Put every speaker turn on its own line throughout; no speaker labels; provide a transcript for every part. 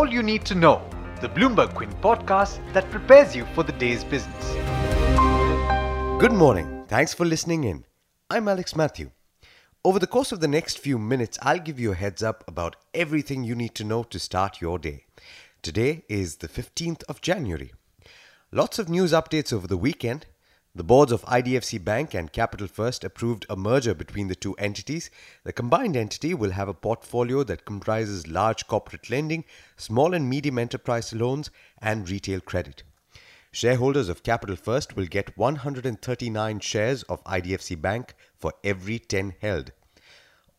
all you need to know, the Bloomberg Quint podcast that prepares you for the day's business.
Good morning. Thanks for listening in. I'm Alex Matthew. Over the course of the next few minutes, I'll give you a heads up about everything you need to know to start your day. Today is the 15th of January. Lots of news updates over the weekend. The boards of IDFC Bank and Capital First approved a merger between the two entities. The combined entity will have a portfolio that comprises large corporate lending, small and medium enterprise loans, and retail credit. Shareholders of Capital First will get 139 shares of IDFC Bank for every 10 held.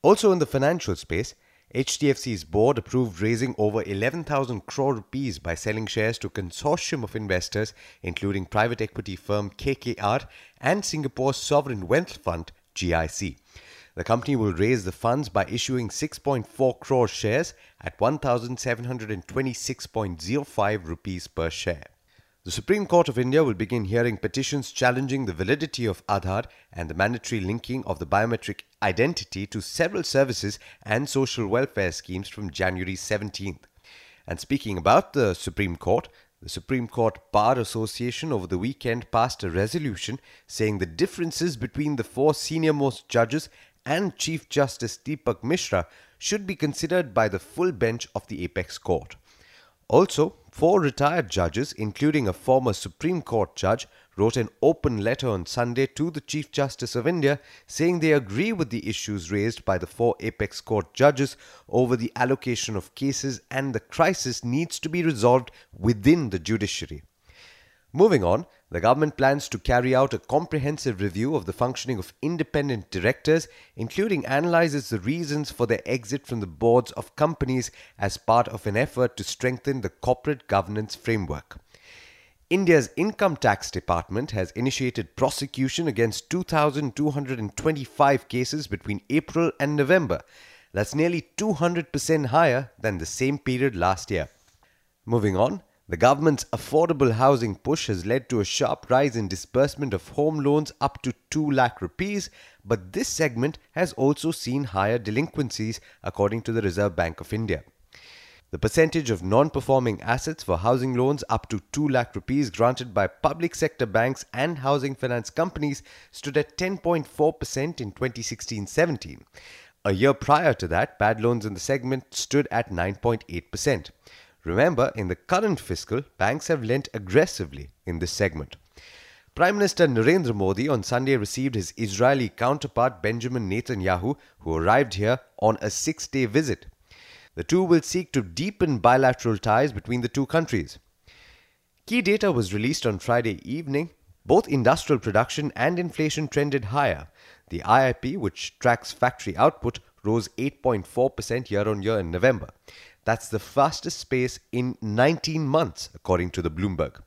Also in the financial space, HDFC's board approved raising over 11,000 crore rupees by selling shares to a consortium of investors including private equity firm KKR and Singapore's sovereign wealth fund GIC. The company will raise the funds by issuing 6.4 crore shares at 1,726.05 rupees per share. The Supreme Court of India will begin hearing petitions challenging the validity of Aadhaar and the mandatory linking of the biometric identity to several services and social welfare schemes from January 17th. And speaking about the Supreme Court, the Supreme Court Bar Association over the weekend passed a resolution saying the differences between the four senior most judges and Chief Justice Dipak Misra should be considered by the full bench of the Apex Court. Also, four retired judges, including a former Supreme Court judge, wrote an open letter on Sunday to the Chief Justice of India saying they agree with the issues raised by the four Apex Court judges over the allocation of cases and the crisis needs to be resolved within the judiciary. Moving on, the government plans to carry out a comprehensive review of the functioning of independent directors, including analyzes the reasons for their exit from the boards of companies as part of an effort to strengthen the corporate governance framework. India's Income Tax Department has initiated prosecution against 2,225 cases between April and November. That's nearly 200% higher than the same period last year. Moving on, the government's affordable housing push has led to a sharp rise in disbursement of home loans up to 2 lakh rupees, but this segment has also seen higher delinquencies according to the Reserve Bank of India. The percentage of non-performing assets for housing loans up to 2 lakh rupees granted by public sector banks and housing finance companies stood at 10.4% in 2016-17. A year prior to that, bad loans in the segment stood at 9.8%. Remember, in the current fiscal, banks have lent aggressively in this segment. Prime Minister Narendra Modi on Sunday received his Israeli counterpart Benjamin Netanyahu, who arrived here on a six day visit. The two will seek to deepen bilateral ties between the two countries. Key data was released on Friday evening. Both industrial production and inflation trended higher. The IIP, which tracks factory output, rose 8.4% year on year in November. That's the fastest pace in 19 months, according to the Bloomberg.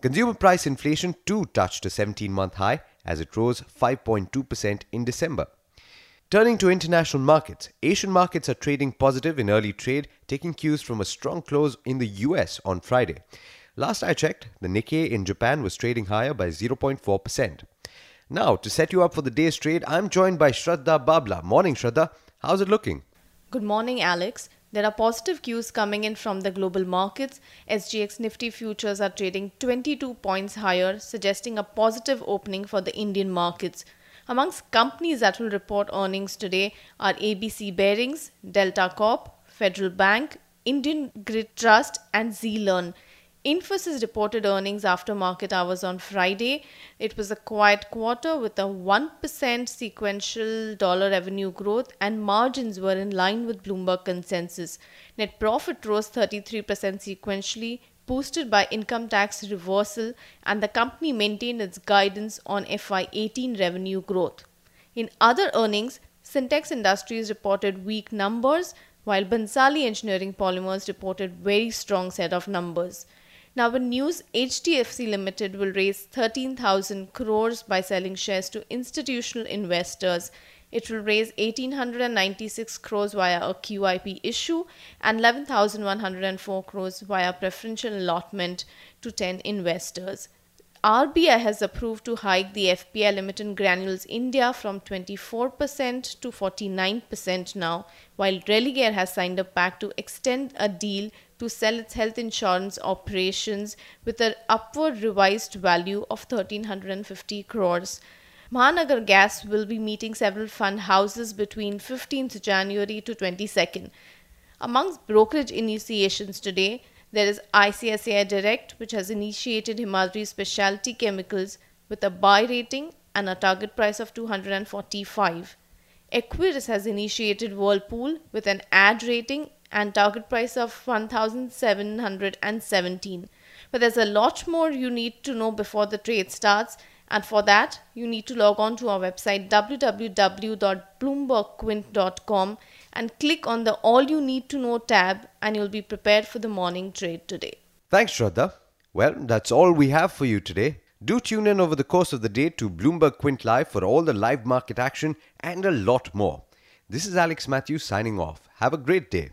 Consumer price inflation too touched a 17 month high as it rose 5.2% in December. Turning to international markets, Asian markets are trading positive in early trade, taking cues from a strong close in the US on Friday. Last I checked, the Nikkei in Japan was trading higher by 0.4%. Now, to set you up for the day's trade, I'm joined by Shraddha Babla. Morning, Shraddha. How's it looking?
Good morning, Alex. There are positive cues coming in from the global markets. SGX Nifty futures are trading 22 points higher, suggesting a positive opening for the Indian markets. Amongst companies that will report earnings today are ABC Bearings, Delta Corp, Federal Bank, Indian Grid Trust, and Zee Learn. Infosys reported earnings after market hours on Friday. It was a quiet quarter with a 1% sequential dollar revenue growth and margins were in line with Bloomberg consensus. Net profit rose 33% sequentially, boosted by income tax reversal, and the company maintained its guidance on FY18 revenue growth. In other earnings, Sintex Industries reported weak numbers, while Bhansali Engineering Polymers reported very strong set of numbers. Now, in news, HDFC Limited will raise 13,000 crores by selling shares to institutional investors. It will raise 1896 crores via a QIP issue and 11,104 crores via preferential allotment to 10 investors. RBI has approved to hike the FPI limit in Granules India from 24% to 49% now, while Religare has signed a pact to extend a deal to sell its health insurance operations with an upward revised value of 1350 crores. Mahanagar Gas will be meeting several fund houses between 15th January to 22nd. Amongst brokerage initiations today, there is ICICI Direct, which has initiated Himadri Specialty Chemicals with a buy rating and a target price of 245. Equirus has initiated Whirlpool with an add rating and target price of 1717. But there's a lot more you need to know before the trade starts and for that, you need to log on to our website www.bloombergquint.com and click on the All You Need to Know tab, and you'll be prepared for the morning trade today.
Thanks, Shraddha. Well, that's all we have for you today. Do tune in over the course of the day to Bloomberg Quint Live for all the live market action and a lot more. This is Alex Matthews signing off. Have a great day.